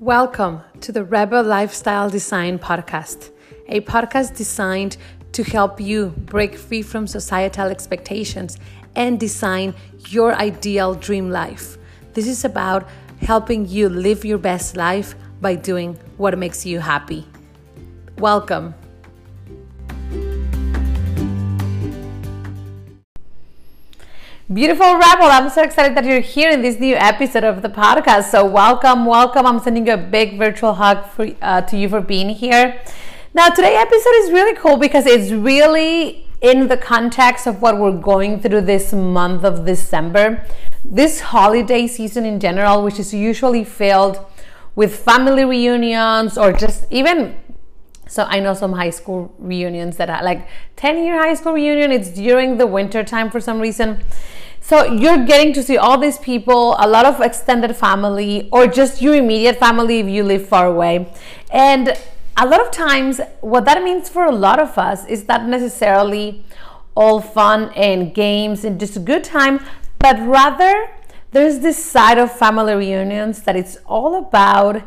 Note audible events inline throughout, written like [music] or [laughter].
Welcome to the Rebel Lifestyle Design Podcast, a podcast designed to help you break free from societal expectations and design your ideal dream life. This is about helping you live your best life by doing what makes you happy. Welcome. Beautiful Rebel, I'm so excited that you're here in this new episode of the podcast. So, welcome, welcome. I'm sending you a big virtual hug for, uh, to you for being here. Now, today's episode is really cool because it's really in the context of what we're going through this month of December, this holiday season in general, which is usually filled with family reunions or just even so I know some high school reunions that are like 10 year high school reunion. It's during the winter time for some reason. So you're getting to see all these people, a lot of extended family, or just your immediate family if you live far away. And a lot of times, what that means for a lot of us is not necessarily all fun and games and just a good time, but rather there's this side of family reunions that it's all about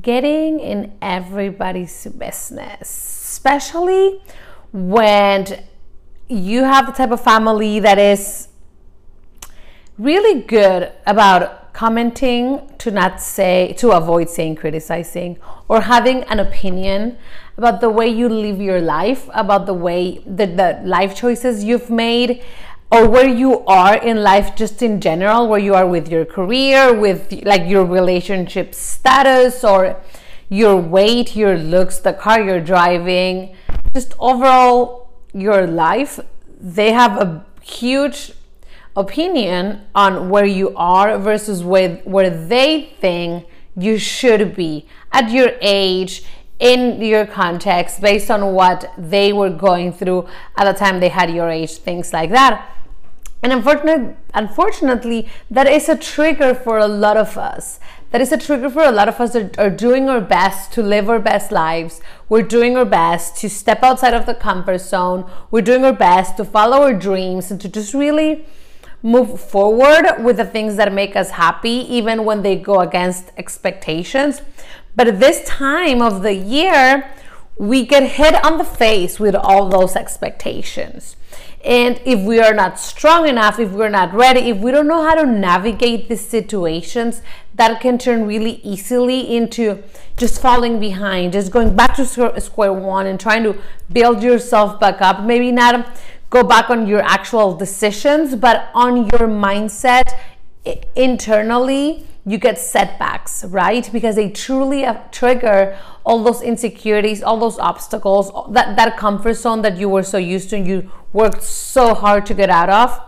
getting in everybody's business, especially when you have the type of family that is really good about commenting to not say to avoid saying criticizing or having an opinion about the way you live your life about the way the, the life choices you've made or where you are in life just in general where you are with your career with like your relationship status or your weight your looks the car you're driving. Just overall your life they have a huge opinion on where you are versus where, where they think you should be at your age in your context based on what they were going through at the time they had your age things like that and unfortunately, unfortunately, that is a trigger for a lot of us. That is a trigger for a lot of us that are doing our best to live our best lives. We're doing our best to step outside of the comfort zone. We're doing our best to follow our dreams and to just really move forward with the things that make us happy, even when they go against expectations. But at this time of the year, we get hit on the face with all those expectations. And if we are not strong enough, if we're not ready, if we don't know how to navigate these situations, that can turn really easily into just falling behind, just going back to square one and trying to build yourself back up. Maybe not go back on your actual decisions, but on your mindset internally you get setbacks, right? Because they truly uh, trigger all those insecurities, all those obstacles, uh, that, that comfort zone that you were so used to and you worked so hard to get out of.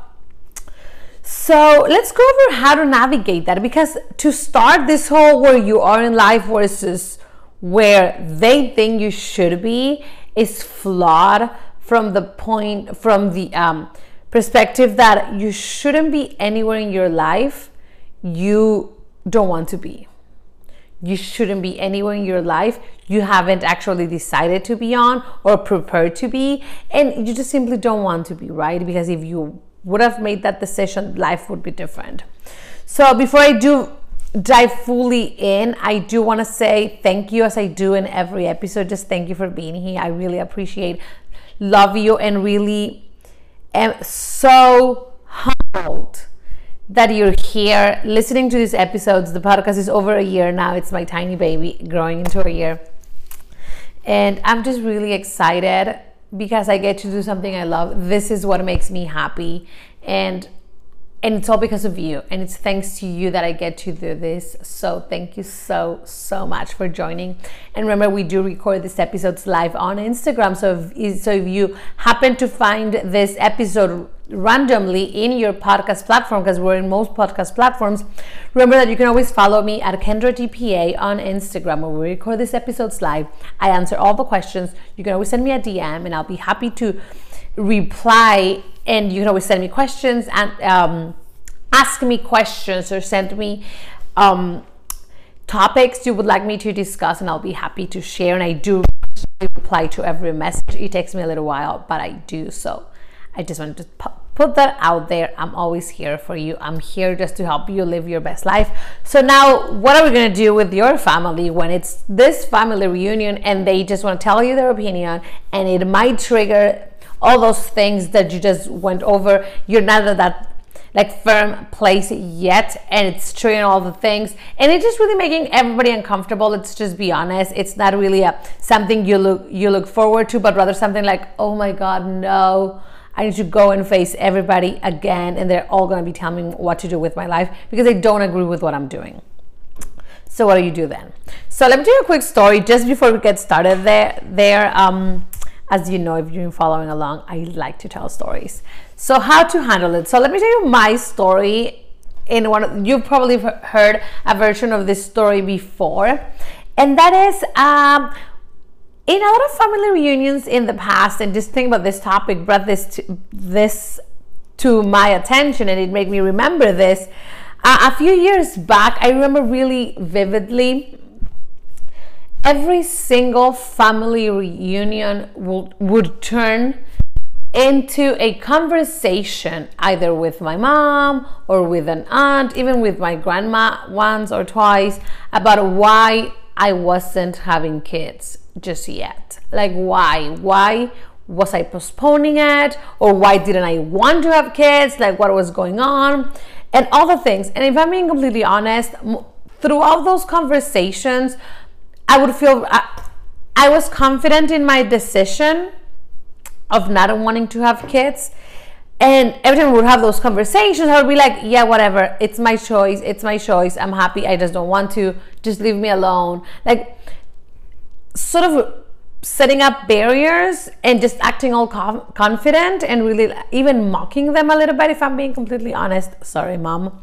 So let's go over how to navigate that because to start this whole where you are in life versus where they think you should be is flawed from the point, from the um, perspective that you shouldn't be anywhere in your life you don't want to be. You shouldn't be anywhere in your life you haven't actually decided to be on or prepared to be, and you just simply don't want to be, right? Because if you would have made that decision, life would be different. So, before I do dive fully in, I do want to say thank you as I do in every episode. Just thank you for being here. I really appreciate, love you, and really am so humbled that you're here listening to these episodes. The podcast is over a year now. It's my tiny baby growing into a year. And I'm just really excited because I get to do something I love. This is what makes me happy. And and it's all because of you. And it's thanks to you that i get to do this. So thank you so so much for joining. And remember we do record these episodes live on instagram. So if, so if you happen to find this episode randomly in your podcast platform because we're in most podcast platforms remember that you can always follow me at kendra dpa on instagram where we record these episodes live. I answer all the questions. You can always send me a dm and i'll be happy to reply and you can always send me questions and um, ask me questions or send me um, topics you would like me to discuss and I'll be happy to share and I do reply to every message it takes me a little while but I do so I just wanted to put that out there. I'm always here for you. I'm here just to help you live your best life. So now, what are we going to do with your family when it's this family reunion and they just want to tell you their opinion and it might trigger all those things that you just went over? You're not at that like firm place yet and it's true triggering all the things and it's just really making everybody uncomfortable let's just be honest it's not really a something you look you look forward to but rather something like oh my god no I need to go and face everybody again, and they're all going to be telling me what to do with my life because they don't agree with what I'm doing. So what do you do then? So let me tell you a quick story just before we get started. There, there. Um, as you know, if you've been following along, I like to tell stories. So how to handle it? So let me tell you my story. In one, of, you've probably heard a version of this story before, and that is um, in a lot of family reunions in the past, and just think about this topic, brought this to, this to my attention, and it made me remember this. Uh, a few years back, I remember really vividly. Every single family reunion would, would turn into a conversation either with my mom or with an aunt, even with my grandma once or twice about why I wasn't having kids just yet. Like, why? Why was I postponing it? Or why didn't I want to have kids? Like, what was going on? And all the things. And if I'm being completely honest, throughout those conversations, I would feel I, I was confident in my decision of not wanting to have kids. And every time we would have those conversations, I would be like, yeah, whatever. It's my choice. It's my choice. I'm happy. I just don't want to. Just leave me alone. Like, sort of setting up barriers and just acting all confident and really even mocking them a little bit if i'm being completely honest sorry mom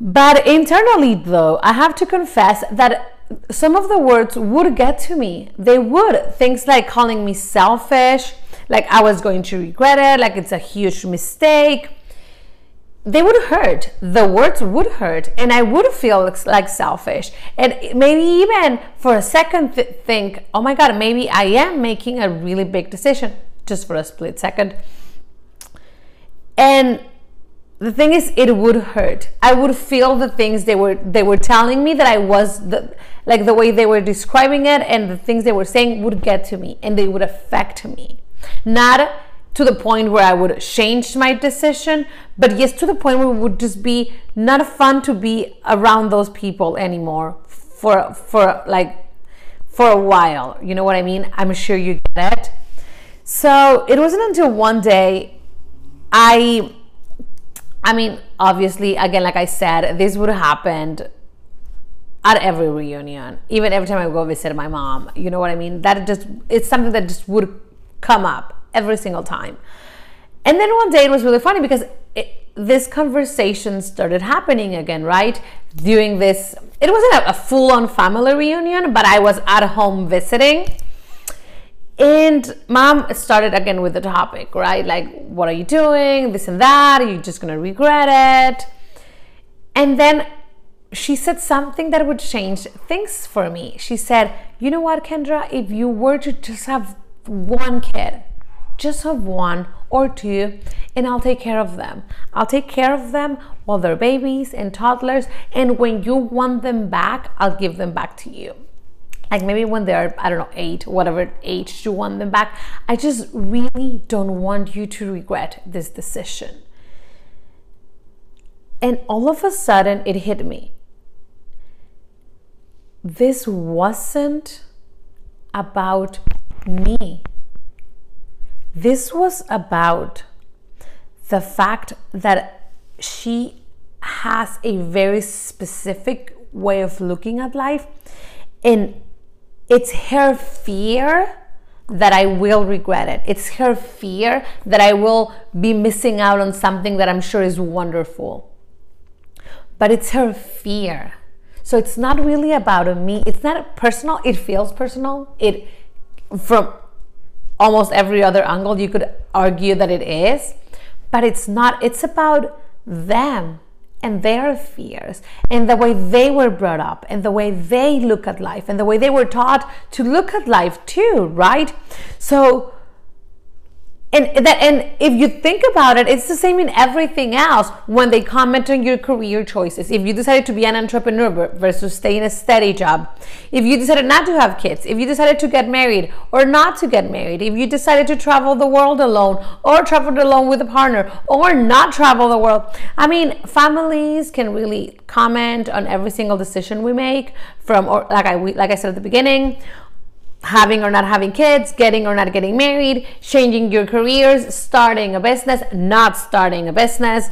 but internally though i have to confess that some of the words would get to me they would things like calling me selfish like i was going to regret it like it's a huge mistake they would hurt. The words would hurt, and I would feel like selfish. And maybe even for a second th- think, oh my God, maybe I am making a really big decision just for a split second. And the thing is, it would hurt. I would feel the things they were they were telling me that I was the like the way they were describing it, and the things they were saying would get to me, and they would affect me. Not to the point where I would change my decision, but yes, to the point where it would just be not fun to be around those people anymore for for like for a while. You know what I mean? I'm sure you get it. So it wasn't until one day I I mean, obviously, again, like I said, this would have happened at every reunion, even every time I go visit my mom. You know what I mean? That just it's something that just would come up every single time. And then one day it was really funny because it, this conversation started happening again, right? During this, it wasn't a, a full on family reunion, but I was at home visiting. And mom started again with the topic, right? Like, what are you doing? This and that. Are you just going to regret it? And then she said something that would change things for me. She said, You know what, Kendra? If you were to just have one kid, just have one or two and I'll take care of them. I'll take care of them while they're babies and toddlers. And when you want them back, I'll give them back to you. Like maybe when they're, I don't know, eight, whatever age you want them back. I just really don't want you to regret this decision. And all of a sudden, it hit me. This wasn't about me this was about the fact that she has a very specific way of looking at life, and it's her fear that I will regret it. It's her fear that I will be missing out on something that I'm sure is wonderful. But it's her fear. So it's not really about me. It's not personal. It feels personal. It from almost every other angle you could argue that it is but it's not it's about them and their fears and the way they were brought up and the way they look at life and the way they were taught to look at life too right so and that and if you think about it it's the same in everything else. When they comment on your career choices if you decided to be an entrepreneur versus stay in a steady job if you decided not to have kids if you decided to get married or not to get married if you decided to travel the world alone or travel alone with a partner or not travel the world i mean families can really comment on every single decision we make from or like i like i said at the beginning having or not having kids, getting or not getting married, changing your careers, starting a business, not starting a business.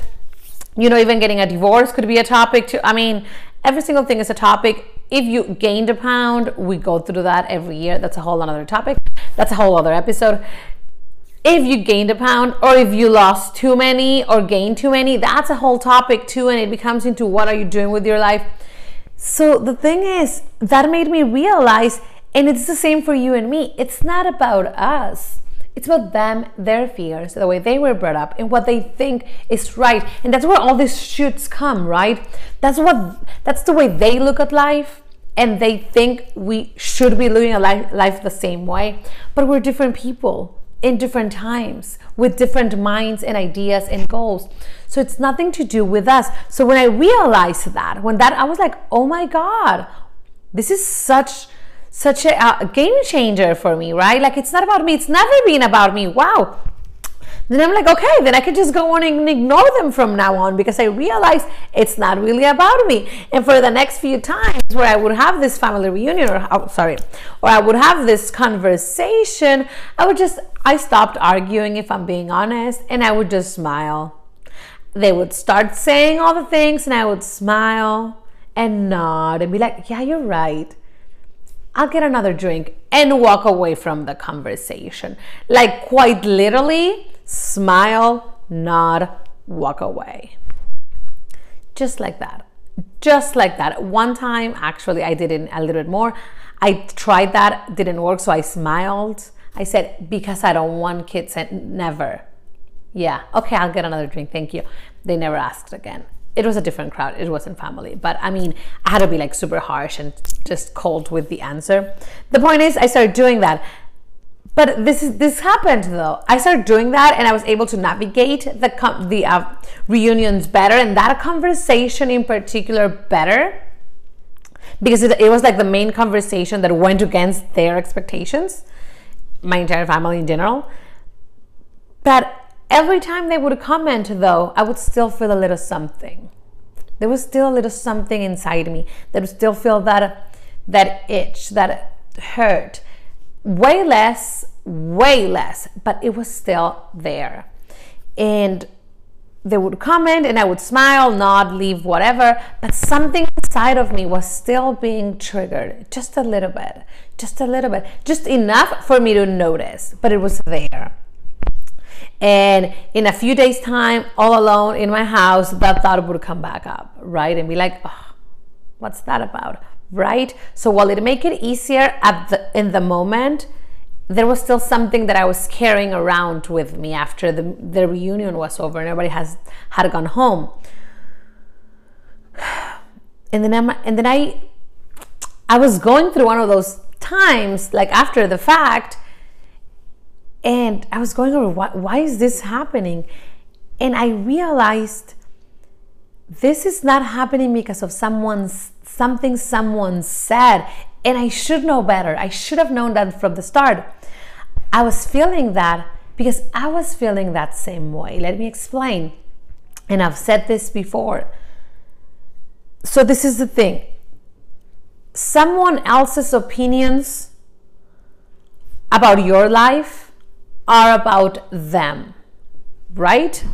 You know, even getting a divorce could be a topic too. I mean, every single thing is a topic. If you gained a pound, we go through that every year. That's a whole other topic. That's a whole other episode. If you gained a pound or if you lost too many or gained too many, that's a whole topic too. And it becomes into what are you doing with your life. So the thing is, that made me realize and it's the same for you and me. It's not about us. It's about them, their fears, the way they were brought up, and what they think is right. And that's where all these shoots come, right? That's what that's the way they look at life and they think we should be living a life, life the same way. But we're different people in different times with different minds and ideas and goals. So it's nothing to do with us. So when I realized that, when that I was like, "Oh my god, this is such such a, a game changer for me, right? Like it's not about me. It's never been about me. Wow. Then I'm like, okay, then I can just go on and ignore them from now on because I realize it's not really about me. And for the next few times where I would have this family reunion, or oh, sorry, or I would have this conversation, I would just, I stopped arguing if I'm being honest, and I would just smile. They would start saying all the things, and I would smile and nod and be like, yeah, you're right. I'll get another drink and walk away from the conversation. Like, quite literally, smile, nod, walk away. Just like that. Just like that. One time, actually, I did it a little bit more. I tried that, didn't work, so I smiled. I said, because I don't want kids and never. Yeah, okay, I'll get another drink, thank you. They never asked again it was a different crowd. It wasn't family. But I mean, I had to be like super harsh and just cold with the answer. The point is, I started doing that. But this is this happened though. I started doing that, and I was able to navigate the com- the uh, reunions better, and that conversation in particular better, because it, it was like the main conversation that went against their expectations, my entire family in general. But Every time they would comment, though, I would still feel a little something. There was still a little something inside me that would still feel that that itch, that hurt. Way less, way less, but it was still there. And they would comment and I would smile, nod, leave, whatever, but something inside of me was still being triggered just a little bit, just a little bit, just enough for me to notice, but it was there. And in a few days' time, all alone in my house, that thought would come back up, right? And be like, oh, what's that about? Right? So while it make it easier at the in the moment, there was still something that I was carrying around with me after the, the reunion was over and everybody has had gone home. [sighs] And then I'm, and then I I was going through one of those times like after the fact and I was going over why, why is this happening? And I realized this is not happening because of someone's something someone said. And I should know better. I should have known that from the start. I was feeling that because I was feeling that same way. Let me explain. And I've said this before. So, this is the thing someone else's opinions about your life are about them, right?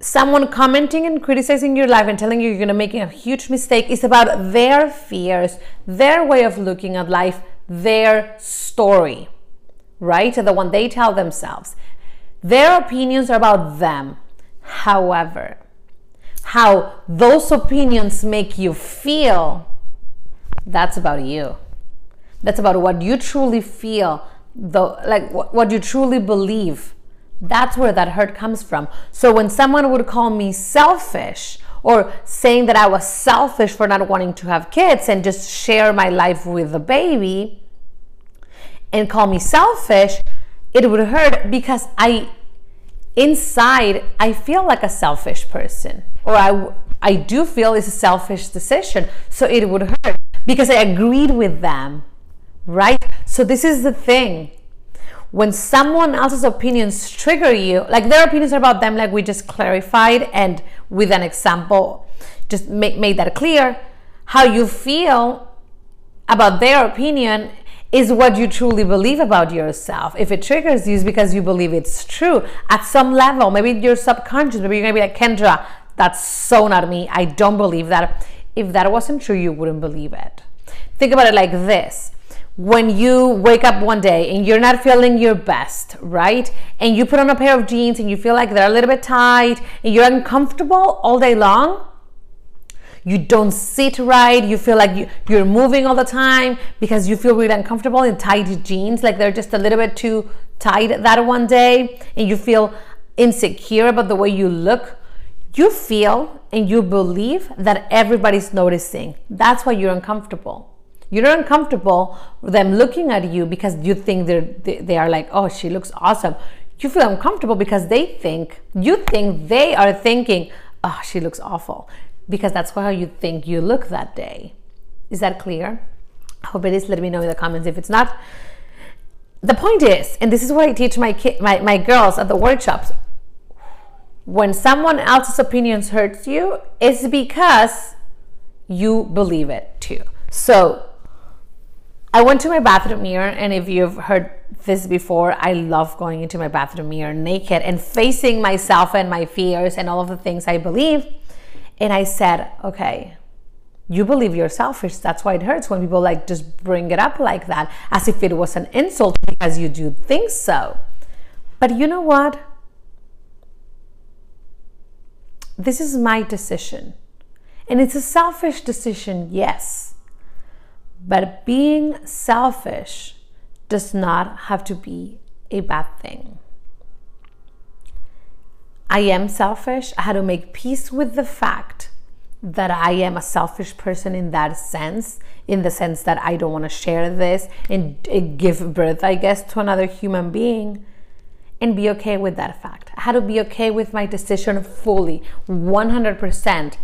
Someone commenting and criticizing your life and telling you you're going to make a huge mistake is about their fears, their way of looking at life, their story, right? The one they tell themselves. Their opinions are about them. However, how those opinions make you feel, that's about you. That's about what you truly feel the like what, what you truly believe that's where that hurt comes from. So when someone would call me selfish or saying that i was selfish for not wanting to have kids and just share my life with the baby and call me selfish it would hurt because I inside I feel like a selfish person or I I do feel it's a selfish decision. So it would hurt because I agreed with them right so this is the thing when someone else's opinions trigger you like their opinions are about them like we just clarified and with an example just make, made that clear how you feel about their opinion is what you truly believe about yourself. If it triggers you, it's because you believe it's true at some level. Maybe you're subconscious. Maybe you're gonna be like Kendra. That's so not me. I don't believe that. If that wasn't true, you wouldn't believe it. Think about it like this. When you wake up one day and you're not feeling your best, right? And you put on a pair of jeans and you feel like they're a little bit tight and you're uncomfortable all day long, you don't sit right you feel like you, you're moving all the time because you feel really uncomfortable in tight jeans like they're just a little bit too tight that one day and you feel insecure about the way you look you feel and you believe that everybody's noticing that's why you're uncomfortable you're uncomfortable with them looking at you because you think they're they, they are like oh she looks awesome you feel uncomfortable because they think you think they are thinking oh she looks awful because that's how you think you look that day. Is that clear? I hope it is. Let me know in the comments if it's not. The point is, and this is what I teach my, ki- my, my girls at the workshops when someone else's opinions hurts you, it's because you believe it too. So I went to my bathroom mirror, and if you've heard this before, I love going into my bathroom mirror naked and facing myself and my fears and all of the things I believe. And I said, okay, you believe you're selfish. That's why it hurts when people like just bring it up like that, as if it was an insult because you do think so. But you know what? This is my decision. And it's a selfish decision, yes. But being selfish does not have to be a bad thing. I am selfish. I had to make peace with the fact that I am a selfish person in that sense, in the sense that I don't want to share this and give birth, I guess, to another human being and be okay with that fact. I had to be okay with my decision fully, 100%.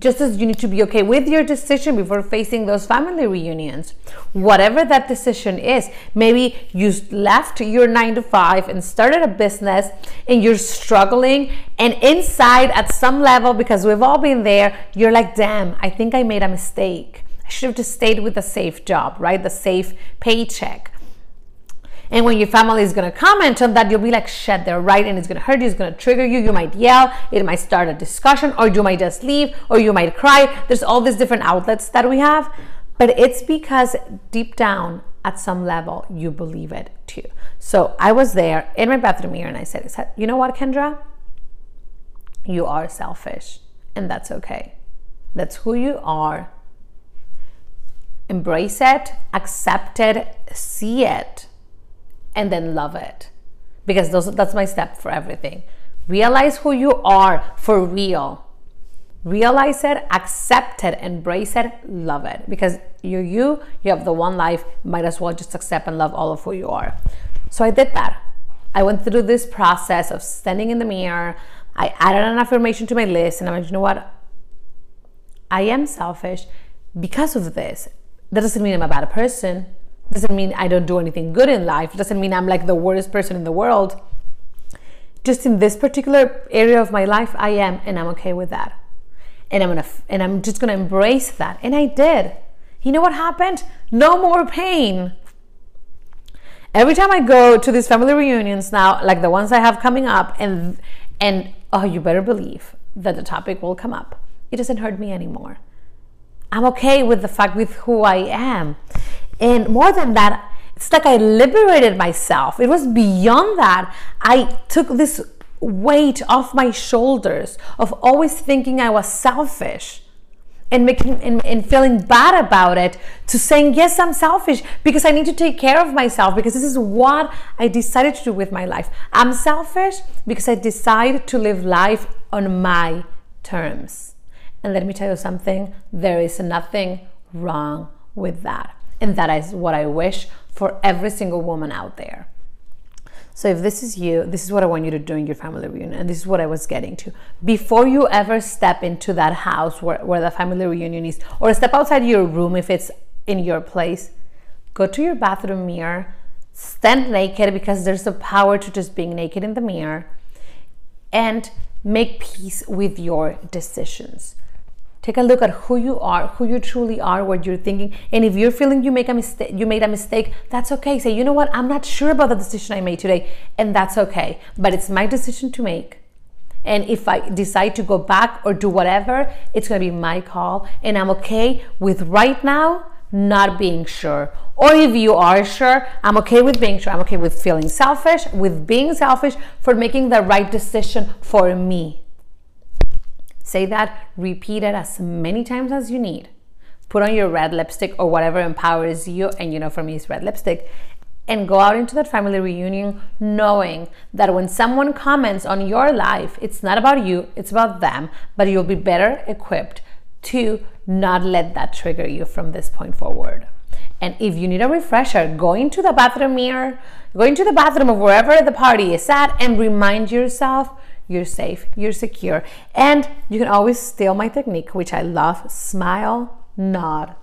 Just as you need to be okay with your decision before facing those family reunions. Whatever that decision is, maybe you left your nine to five and started a business and you're struggling, and inside at some level, because we've all been there, you're like, damn, I think I made a mistake. I should have just stayed with the safe job, right? The safe paycheck. And when your family is going to comment on that, you'll be like, shit, they're right. And it's going to hurt you. It's going to trigger you. You might yell. It might start a discussion, or you might just leave, or you might cry. There's all these different outlets that we have. But it's because deep down, at some level, you believe it too. So I was there in my bathroom mirror and I said, you know what, Kendra? You are selfish, and that's okay. That's who you are. Embrace it, accept it, see it and then love it. Because those, that's my step for everything. Realize who you are for real. Realize it, accept it, embrace it, love it. Because you're you, you have the one life, might as well just accept and love all of who you are. So I did that. I went through this process of standing in the mirror. I added an affirmation to my list, and I'm like, you know what? I am selfish because of this. That doesn't mean I'm a bad person doesn't mean I don't do anything good in life. doesn't mean I'm like the worst person in the world. Just in this particular area of my life, I am, and I'm okay with that. And I'm gonna, and I'm just gonna embrace that. And I did. You know what happened? No more pain. Every time I go to these family reunions now, like the ones I have coming up, and and oh, you better believe that the topic will come up. It doesn't hurt me anymore. I'm okay with the fact with who I am. And more than that, it's like I liberated myself. It was beyond that. I took this weight off my shoulders of always thinking I was selfish and making and, and, feeling bad about it to saying yes i'm selfish because i need to take care of myself because this is what i decided to do with my life i'm selfish because i decided to live life on my terms and let me tell you something there is nothing wrong with that and that is what I wish for every single woman out there. So if this is you, this is what I want you to do in your family reunion. And this is what I was getting to. Before you ever step into that house where, where the family reunion is, or step outside your room if it's in your place, go to your bathroom mirror, stand naked because there's a power to just being naked in the mirror, and make peace with your decisions. Take a look at who you are, who you truly are, what you're thinking. And if you're feeling you make a mistake, you made a mistake, that's okay. Say, you know what? I'm not sure about the decision I made today, and that's okay. But it's my decision to make. And if I decide to go back or do whatever, it's gonna be my call. And I'm okay with right now not being sure. Or if you are sure, I'm okay with being sure. I'm okay with feeling selfish, with being selfish for making the right decision for me. Say that, repeat it as many times as you need. Put on your red lipstick or whatever empowers you, and you know, for me, it's red lipstick, and go out into that family reunion knowing that when someone comments on your life, it's not about you, it's about them, but you'll be better equipped to not let that trigger you from this point forward. And if you need a refresher, go into the bathroom mirror, go into the bathroom of wherever the party is at, and remind yourself you're safe, you're secure. And you can always steal my technique, which I love smile, nod,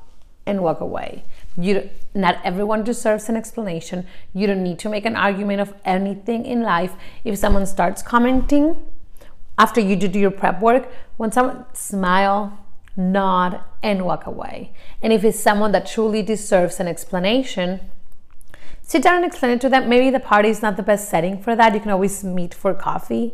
and walk away. You not everyone deserves an explanation. You don't need to make an argument of anything in life. If someone starts commenting after you do your prep work, when someone smile, nod, and walk away. And if it's someone that truly deserves an explanation, sit down and explain it to them. Maybe the party is not the best setting for that. You can always meet for coffee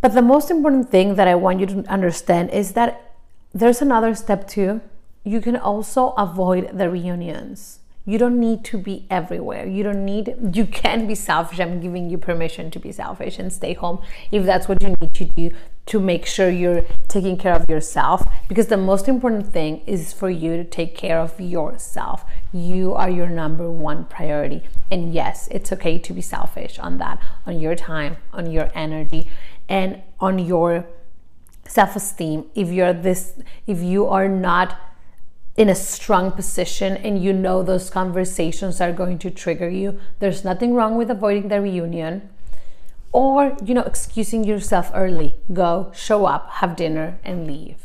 but the most important thing that I want you to understand is that there's another step too. You can also avoid the reunions. You don't need to be everywhere. You don't need, you can be selfish. I'm giving you permission to be selfish and stay home if that's what you need to do to make sure you're taking care of yourself. Because the most important thing is for you to take care of yourself. You are your number one priority. And yes, it's okay to be selfish on that, on your time, on your energy and on your self-esteem. If you're this if you are not in a strong position and you know those conversations are going to trigger you there's nothing wrong with avoiding the reunion or you know excusing yourself early. Go show up have dinner and leave.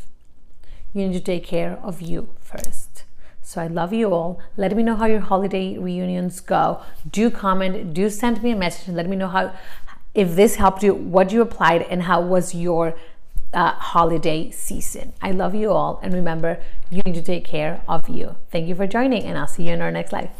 You need to take care of you first. So i love you all. Let me know how your holiday reunions go. Do comment do send me a message and let me know how if this helped you, what you applied, and how was your uh, holiday season. I love you all, and remember, you need to take care of you. Thank you for joining, and I'll see you in our next live.